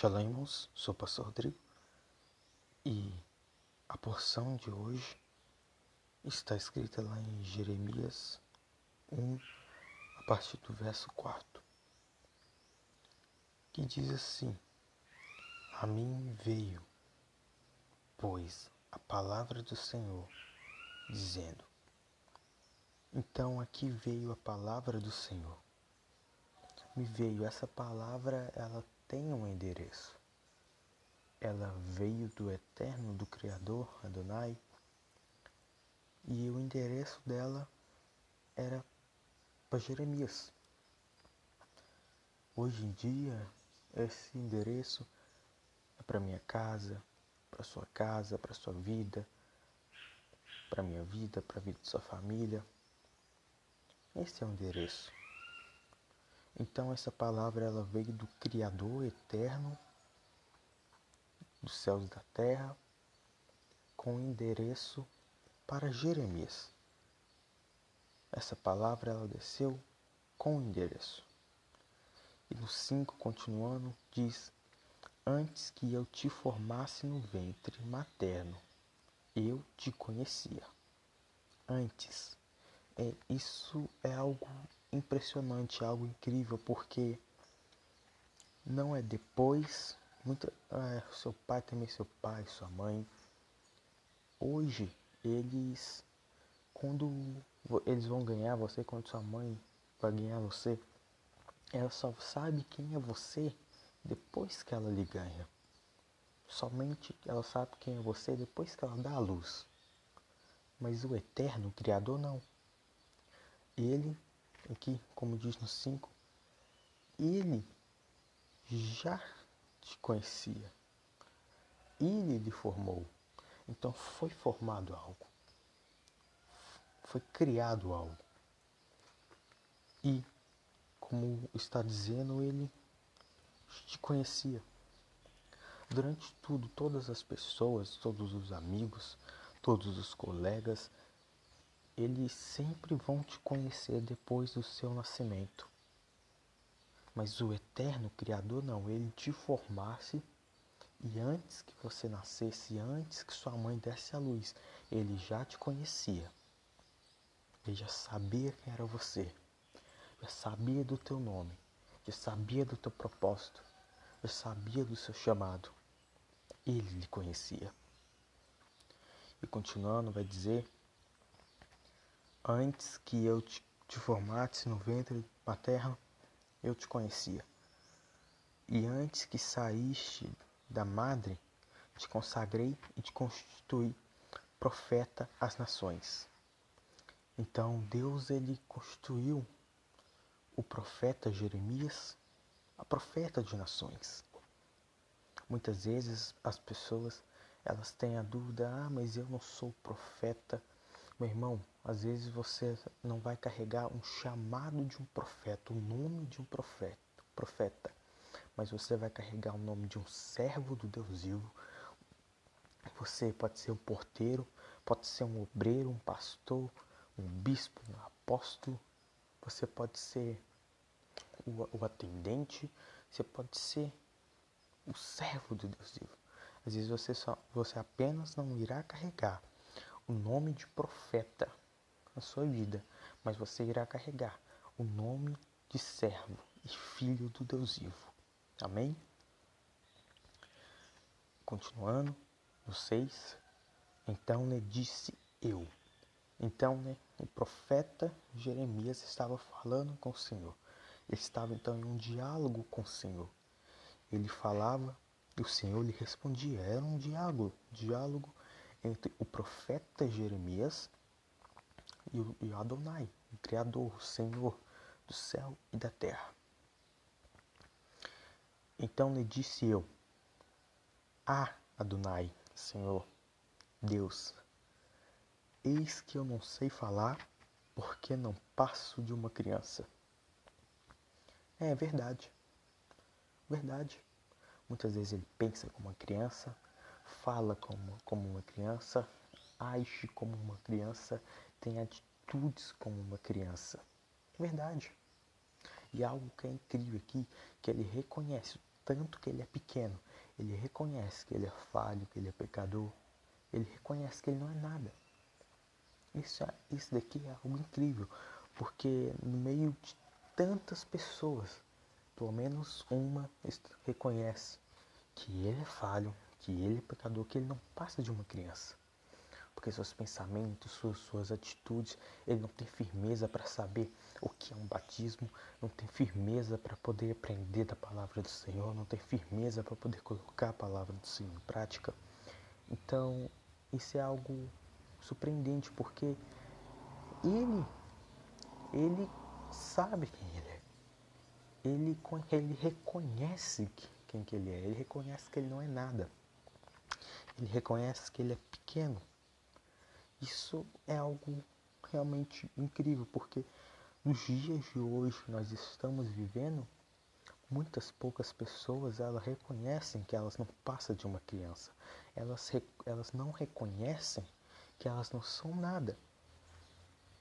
Shalom, irmãos, sou o pastor Rodrigo e a porção de hoje está escrita lá em Jeremias 1, a partir do verso 4, que diz assim: A mim veio, pois, a palavra do Senhor, dizendo. Então aqui veio a palavra do Senhor. Me veio essa palavra, ela tem um endereço. Ela veio do Eterno, do Criador, Adonai, e o endereço dela era para Jeremias. Hoje em dia, esse endereço é para minha casa, para sua casa, para sua vida, para minha vida, para a vida de sua família. Esse é o endereço. Então essa palavra ela veio do Criador eterno dos céus e da terra com endereço para Jeremias. Essa palavra ela desceu com endereço. E no 5, continuando, diz: Antes que eu te formasse no ventre materno, eu te conhecia. Antes. É, isso é algo impressionante, algo incrível, porque não é depois, muita, é, seu pai também seu pai, sua mãe. Hoje eles quando eles vão ganhar você, quando sua mãe vai ganhar você, ela só sabe quem é você depois que ela lhe ganha. Somente ela sabe quem é você depois que ela dá a luz. Mas o eterno o Criador não. Ele aqui, como diz no 5, ele já te conhecia. Ele lhe formou. Então foi formado algo. Foi criado algo. E, como está dizendo, ele te conhecia. Durante tudo, todas as pessoas, todos os amigos, todos os colegas, eles sempre vão te conhecer depois do seu nascimento. Mas o eterno Criador não, ele te formasse e antes que você nascesse, antes que sua mãe desse a luz, ele já te conhecia. Ele já sabia quem era você, já sabia do teu nome, já sabia do teu propósito, já sabia do seu chamado. Ele lhe conhecia. E continuando, vai dizer Antes que eu te, te formasse no ventre materno, eu te conhecia. E antes que saíste da madre, te consagrei e te constituí profeta às nações. Então Deus ele constituiu o profeta Jeremias a profeta de nações. Muitas vezes as pessoas elas têm a dúvida, ah, mas eu não sou profeta meu irmão, às vezes você não vai carregar um chamado de um profeta, o nome de um profeta, profeta, mas você vai carregar o nome de um servo do Deus vivo. Você pode ser um porteiro, pode ser um obreiro, um pastor, um bispo, um apóstolo. Você pode ser o, o atendente, você pode ser o servo do Deus vivo. Às vezes você, só, você apenas não irá carregar o nome de profeta na sua vida, mas você irá carregar o nome de servo e filho do Deus vivo. Amém? Continuando, no 6, então lhe disse eu. Então, né, o profeta Jeremias estava falando com o Senhor. Ele estava então em um diálogo com o Senhor. Ele falava e o Senhor lhe respondia. Era um diálogo, diálogo entre o profeta Jeremias e o, Adonai, o Criador, o Senhor do céu e da terra. Então lhe disse eu: Ah, Adonai, Senhor, Deus, eis que eu não sei falar porque não passo de uma criança. É verdade. Verdade. Muitas vezes ele pensa como uma criança, fala como, como uma criança, age como uma criança, tem atitudes como uma criança. Verdade. E algo que é incrível aqui, que ele reconhece o tanto que ele é pequeno, ele reconhece que ele é falho, que ele é pecador, ele reconhece que ele não é nada. Isso, é, isso daqui é algo incrível, porque no meio de tantas pessoas, pelo menos uma reconhece que ele é falho, que ele é pecador, que ele não passa de uma criança. Porque seus pensamentos, suas, suas atitudes, ele não tem firmeza para saber o que é um batismo, não tem firmeza para poder aprender da palavra do Senhor, não tem firmeza para poder colocar a palavra do Senhor em prática. Então, isso é algo surpreendente, porque ele, ele sabe quem ele é. Ele, ele reconhece quem que ele é, ele reconhece que ele não é nada. Ele reconhece que ele é pequeno. Isso é algo realmente incrível, porque nos dias de hoje nós estamos vivendo, muitas poucas pessoas elas reconhecem que elas não passam de uma criança. Elas, elas não reconhecem que elas não são nada.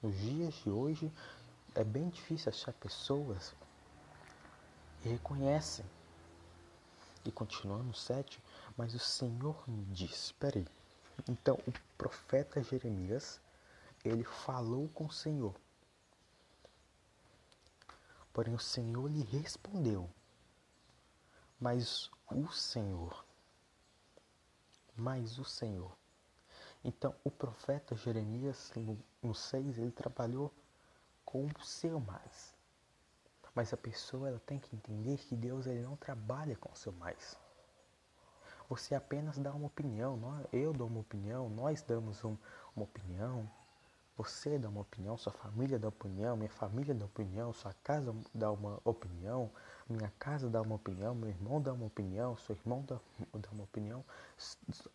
Nos dias de hoje é bem difícil achar pessoas que reconhecem. E continuando 7, mas o Senhor me disse, peraí, então o profeta Jeremias, ele falou com o Senhor. Porém o Senhor lhe respondeu. Mas o Senhor, mas o Senhor. Então o profeta Jeremias, no, no 6, ele trabalhou com o seu mais. Mas a pessoa ela tem que entender que Deus ele não trabalha com o seu mais. Você apenas dá uma opinião, eu dou uma opinião, nós damos um, uma opinião, você dá uma opinião, sua família dá opinião, minha família dá opinião, sua casa dá uma opinião, minha casa dá uma opinião, meu irmão dá uma opinião, seu irmão dá, dá uma opinião.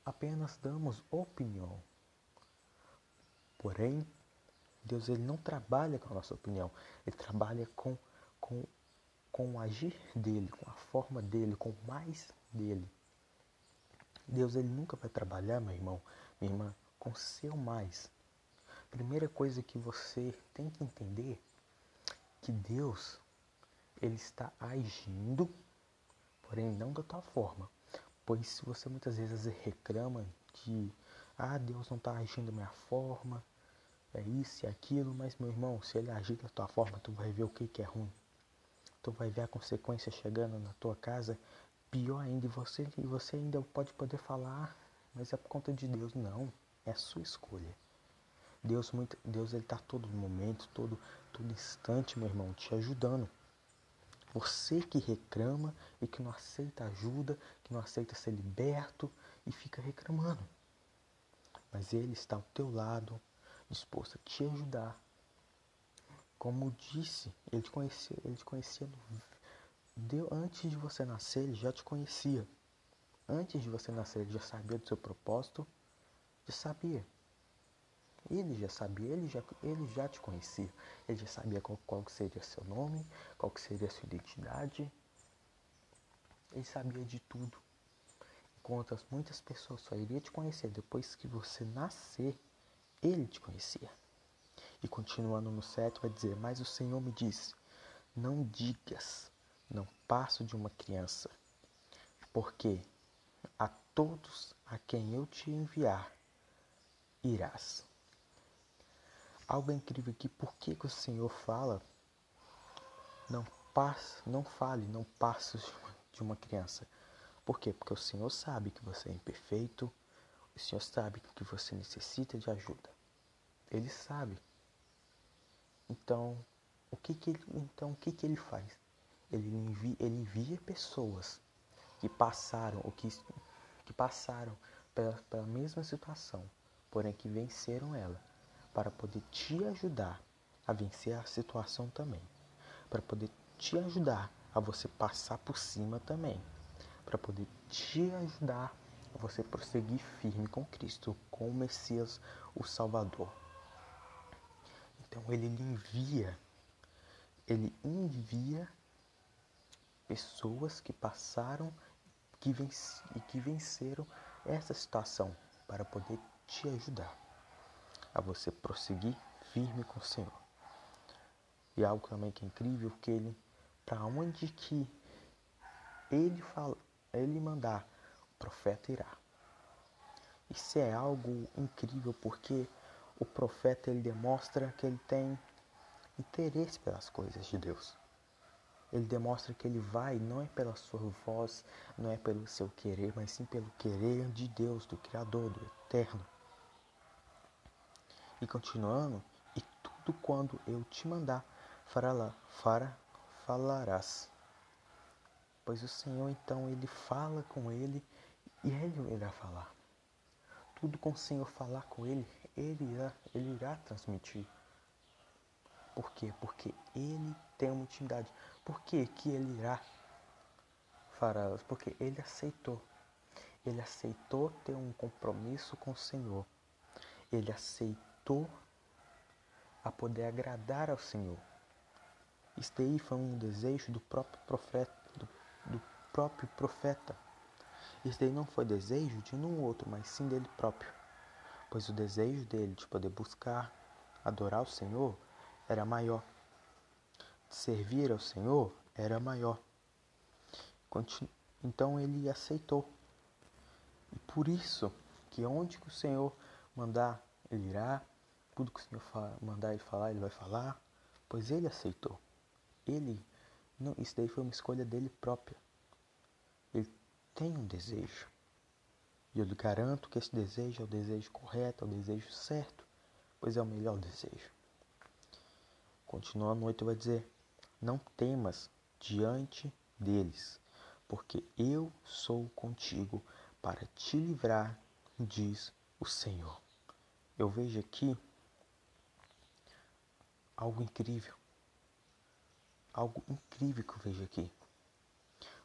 Apenas damos opinião. Porém, Deus ele não trabalha com a nossa opinião, ele trabalha com, com, com o agir dele, com a forma dele, com o mais dele. Deus ele nunca vai trabalhar, meu irmão, minha irmã, com seu mais. Primeira coisa que você tem que entender que Deus ele está agindo, porém não da tua forma. Pois se você muitas vezes reclama de ah, Deus não está agindo da minha forma, é isso e aquilo, mas meu irmão, se ele agir da tua forma, tu vai ver o que, que é ruim. Tu vai ver a consequência chegando na tua casa Pior ainda, você, e você ainda pode poder falar, mas é por conta de Deus. Não, é a sua escolha. Deus, muito, Deus ele está todo momento, todo, todo instante, meu irmão, te ajudando. Você que reclama e que não aceita ajuda, que não aceita ser liberto e fica reclamando. Mas Ele está ao teu lado, disposto a te ajudar. Como disse, Ele te conhecia, ele te conhecia no Deus, antes de você nascer, ele já te conhecia. Antes de você nascer, ele já sabia do seu propósito, já sabia. Ele já sabia, ele já, ele já te conhecia. Ele já sabia qual, qual seria seu nome, qual seria sua identidade. Ele sabia de tudo. Enquanto muitas pessoas só iriam te conhecer depois que você nascer, ele te conhecia. E continuando no 7, vai dizer: Mas o Senhor me disse: Não digas não passo de uma criança, porque a todos a quem eu te enviar irás. Algo incrível aqui, por que, que o Senhor fala não passe, não fale, não passe de uma criança? Por quê? Porque o Senhor sabe que você é imperfeito, o Senhor sabe que você necessita de ajuda. Ele sabe. Então, o que que ele, então o que que ele faz? Ele envia, ele envia pessoas que passaram o que, que passaram pela, pela mesma situação, porém que venceram ela, para poder te ajudar a vencer a situação também, para poder te ajudar a você passar por cima também, para poder te ajudar a você prosseguir firme com Cristo, com o Messias, o Salvador. Então ele envia, ele envia pessoas que passaram que e que venceram essa situação para poder te ajudar a você prosseguir firme com o Senhor. E algo também que é incrível que ele para onde que ele, fala, ele mandar, o profeta irá. Isso é algo incrível porque o profeta ele demonstra que ele tem interesse pelas coisas de Deus. Ele demonstra que ele vai não é pela sua voz, não é pelo seu querer, mas sim pelo querer de Deus, do Criador, do Eterno. E continuando, e tudo quando eu te mandar, fará, fará, falarás. Pois o Senhor então ele fala com ele e ele irá falar. Tudo com o Senhor falar com ele, ele irá, ele irá transmitir. Por quê? Porque ele tem uma intimidade. Por que que ele irá fará? Porque ele aceitou. Ele aceitou ter um compromisso com o Senhor. Ele aceitou a poder agradar ao Senhor. Isso daí foi um desejo do próprio profeta, do, do próprio profeta. Isso daí não foi desejo de nenhum outro, mas sim dele próprio. Pois o desejo dele de poder buscar, adorar o Senhor, era maior. Servir ao Senhor era maior. Então ele aceitou. E por isso que onde que o Senhor mandar, ele irá. Tudo que o Senhor mandar ele falar, ele vai falar. Pois ele aceitou. Ele, não, isso daí foi uma escolha dele própria. Ele tem um desejo. E eu lhe garanto que esse desejo é o desejo correto, é o desejo certo, pois é o melhor desejo. Continuando, oito vai dizer: Não temas diante deles, porque eu sou contigo para te livrar, diz o Senhor. Eu vejo aqui algo incrível. Algo incrível que eu vejo aqui.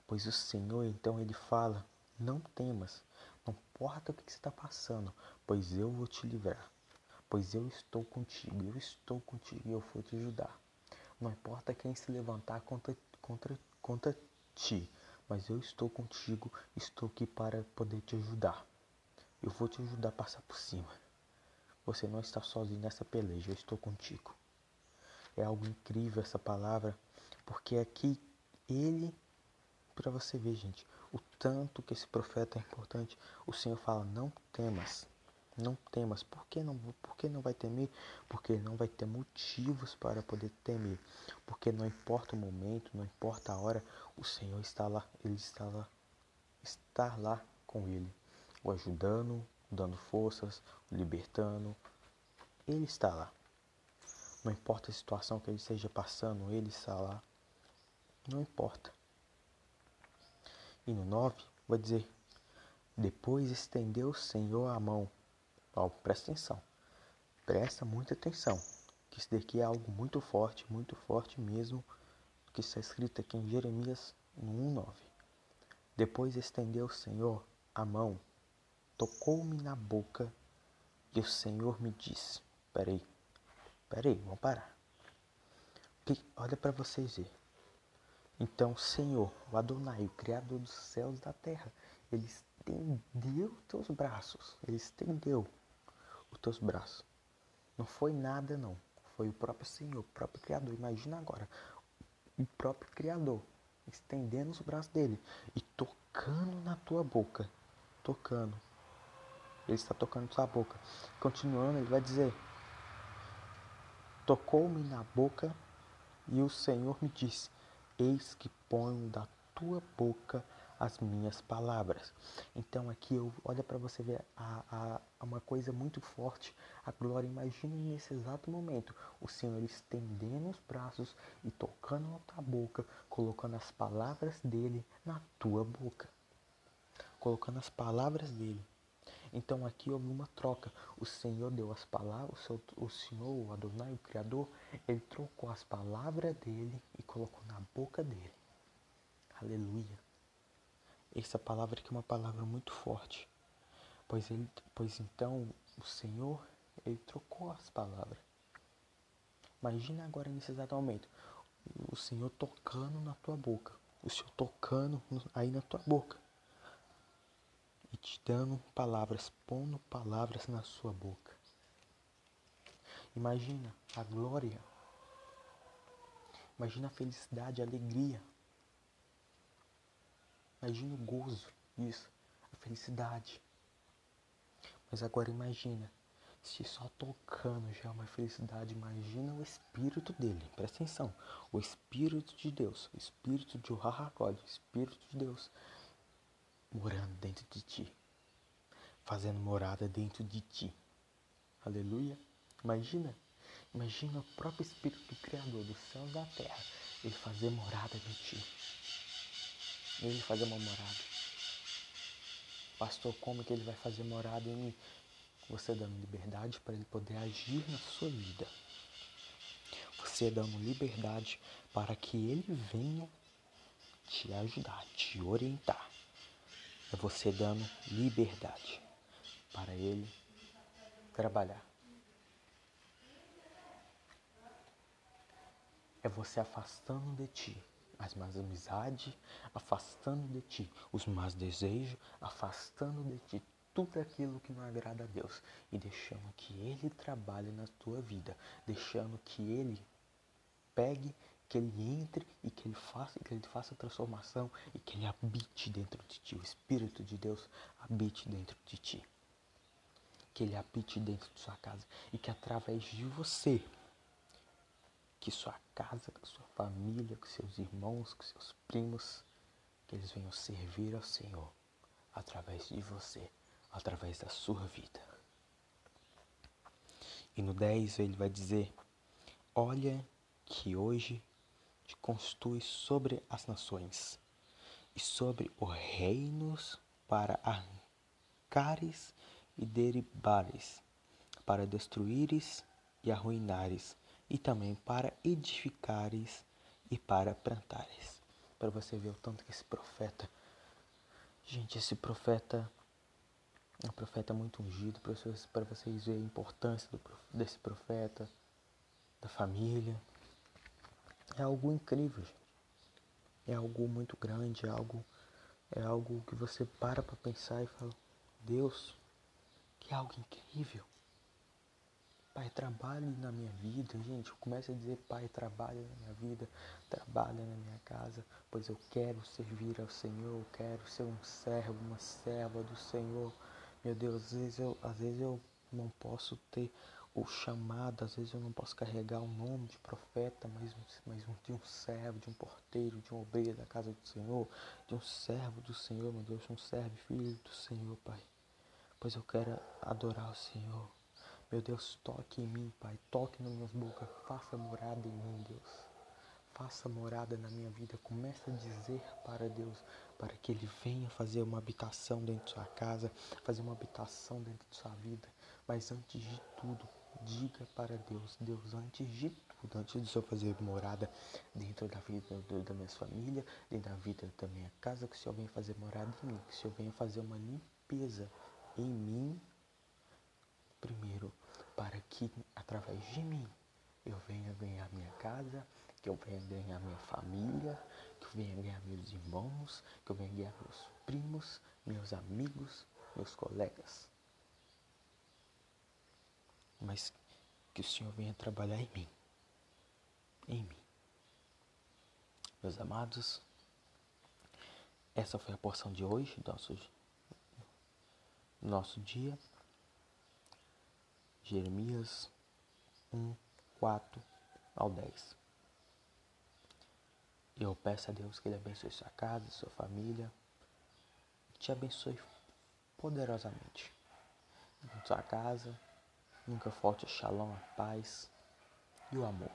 Pois o Senhor, então, ele fala: Não temas, não importa o que você está passando, pois eu vou te livrar. Pois eu estou contigo, eu estou contigo e eu vou te ajudar. Não importa quem se levantar contra, contra, contra ti, mas eu estou contigo, estou aqui para poder te ajudar. Eu vou te ajudar a passar por cima. Você não está sozinho nessa peleja, eu estou contigo. É algo incrível essa palavra, porque aqui ele, para você ver, gente, o tanto que esse profeta é importante, o Senhor fala: não temas, não temas. Por que não, por que não vai temer? Porque não vai ter motivos para poder temer. Porque não importa o momento, não importa a hora, o Senhor está lá, Ele está lá, está lá com ele, o ajudando, dando forças, o libertando. Ele está lá. Não importa a situação que ele esteja passando, ele está lá. Não importa. E no 9 vai dizer: Depois estendeu o Senhor a mão Ó, presta atenção. Presta muita atenção. Que isso daqui é algo muito forte, muito forte mesmo. Que está escrito aqui em Jeremias 1,9. Depois estendeu o Senhor a mão, tocou-me na boca, e o Senhor me disse: Peraí, peraí, vamos parar. Que, olha para vocês ver. Então, Senhor, o Adonai, o Criador dos céus e da terra, ele estendeu teus braços, ele estendeu os teus braços. Não foi nada, não. Foi o próprio Senhor, o próprio Criador. Imagina agora, o próprio Criador estendendo os braços dele e tocando na tua boca. Tocando. Ele está tocando na tua boca. Continuando, ele vai dizer: Tocou-me na boca e o Senhor me disse: Eis que ponho da tua boca as minhas palavras. Então aqui eu olha para você ver a, a, uma coisa muito forte. A glória, imagine nesse exato momento o Senhor estendendo os braços e tocando na tua boca, colocando as palavras dele na tua boca. Colocando as palavras dele. Então aqui houve uma troca. O Senhor deu as palavras, o, seu, o Senhor, o Adonai, o Criador, ele trocou as palavras dele e colocou na boca dele. Aleluia. Essa palavra aqui é uma palavra muito forte, pois, ele, pois então o Senhor, ele trocou as palavras. Imagina agora nesse exato momento, o Senhor tocando na tua boca, o Senhor tocando aí na tua boca e te dando palavras, pondo palavras na sua boca. Imagina a glória, imagina a felicidade, a alegria Imagina o gozo, isso, a felicidade. Mas agora imagina, se só tocando já é uma felicidade, imagina o Espírito dele. Presta atenção, o Espírito de Deus, o Espírito de Uharakod, o Espírito de Deus morando dentro de ti, fazendo morada dentro de ti. Aleluia. Imagina, imagina o próprio Espírito do Criador dos céus e da terra, ele fazer morada em ti. Ele fazer uma morada. Pastor, como que ele vai fazer morada em mim? Você dando liberdade para ele poder agir na sua vida. Você dando liberdade para que ele venha te ajudar, te orientar. É você dando liberdade para ele trabalhar. É você afastando de ti as más amizades, afastando de ti. Os más desejos, afastando de ti tudo aquilo que não agrada a Deus. E deixando que Ele trabalhe na tua vida, deixando que Ele pegue, que Ele entre e que Ele faça, que Ele faça a transformação e que Ele habite dentro de ti, o Espírito de Deus habite dentro de ti, que Ele habite dentro de sua casa. E que através de você que sua casa, que sua família, que seus irmãos, que seus primos, que eles venham servir ao Senhor através de você, através da sua vida. E no 10 ele vai dizer: Olha que hoje te constitui sobre as nações e sobre os reinos para arrancares e derribares, para destruíres e arruinares e também para edificares e para plantares. Para você ver o tanto que esse profeta, gente, esse profeta é um profeta muito ungido, para vocês, para vocês verem a importância do, desse profeta, da família. É algo incrível, gente. É algo muito grande, é algo, é algo que você para para pensar e fala, Deus, que algo incrível. Pai, trabalhe na minha vida, gente. Eu começo a dizer, Pai, trabalhe na minha vida, trabalhe na minha casa, pois eu quero servir ao Senhor, eu quero ser um servo, uma serva do Senhor. Meu Deus, às vezes eu, às vezes eu não posso ter o chamado, às vezes eu não posso carregar o nome de profeta, mas, mas de um servo, de um porteiro, de um obreiro da casa do Senhor, de um servo do Senhor, meu Deus, um servo filho do Senhor, Pai. Pois eu quero adorar o Senhor. Meu Deus, toque em mim, Pai. Toque nas minhas bocas. Faça morada em mim, Deus. Faça morada na minha vida. Comece a dizer para Deus, para que Ele venha fazer uma habitação dentro de sua casa, fazer uma habitação dentro de sua vida. Mas antes de tudo, diga para Deus, Deus, antes de tudo, antes de eu fazer morada dentro da vida da minha família, dentro da vida da minha casa, que o Senhor venha fazer morada em mim, que o Senhor venha fazer uma limpeza em mim primeiro para que através de mim eu venha ganhar minha casa, que eu venha ganhar minha família, que eu venha ganhar meus irmãos, que eu venha ganhar meus primos, meus amigos, meus colegas. Mas que o Senhor venha trabalhar em mim. Em mim. Meus amados, essa foi a porção de hoje, nosso, nosso dia. Jeremias 1, 4 ao 10. Eu peço a Deus que Ele abençoe sua casa, sua família, te abençoe poderosamente. Em sua casa, nunca falte o shalom, a paz e o amor.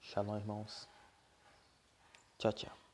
Shalom, irmãos. Tchau, tchau.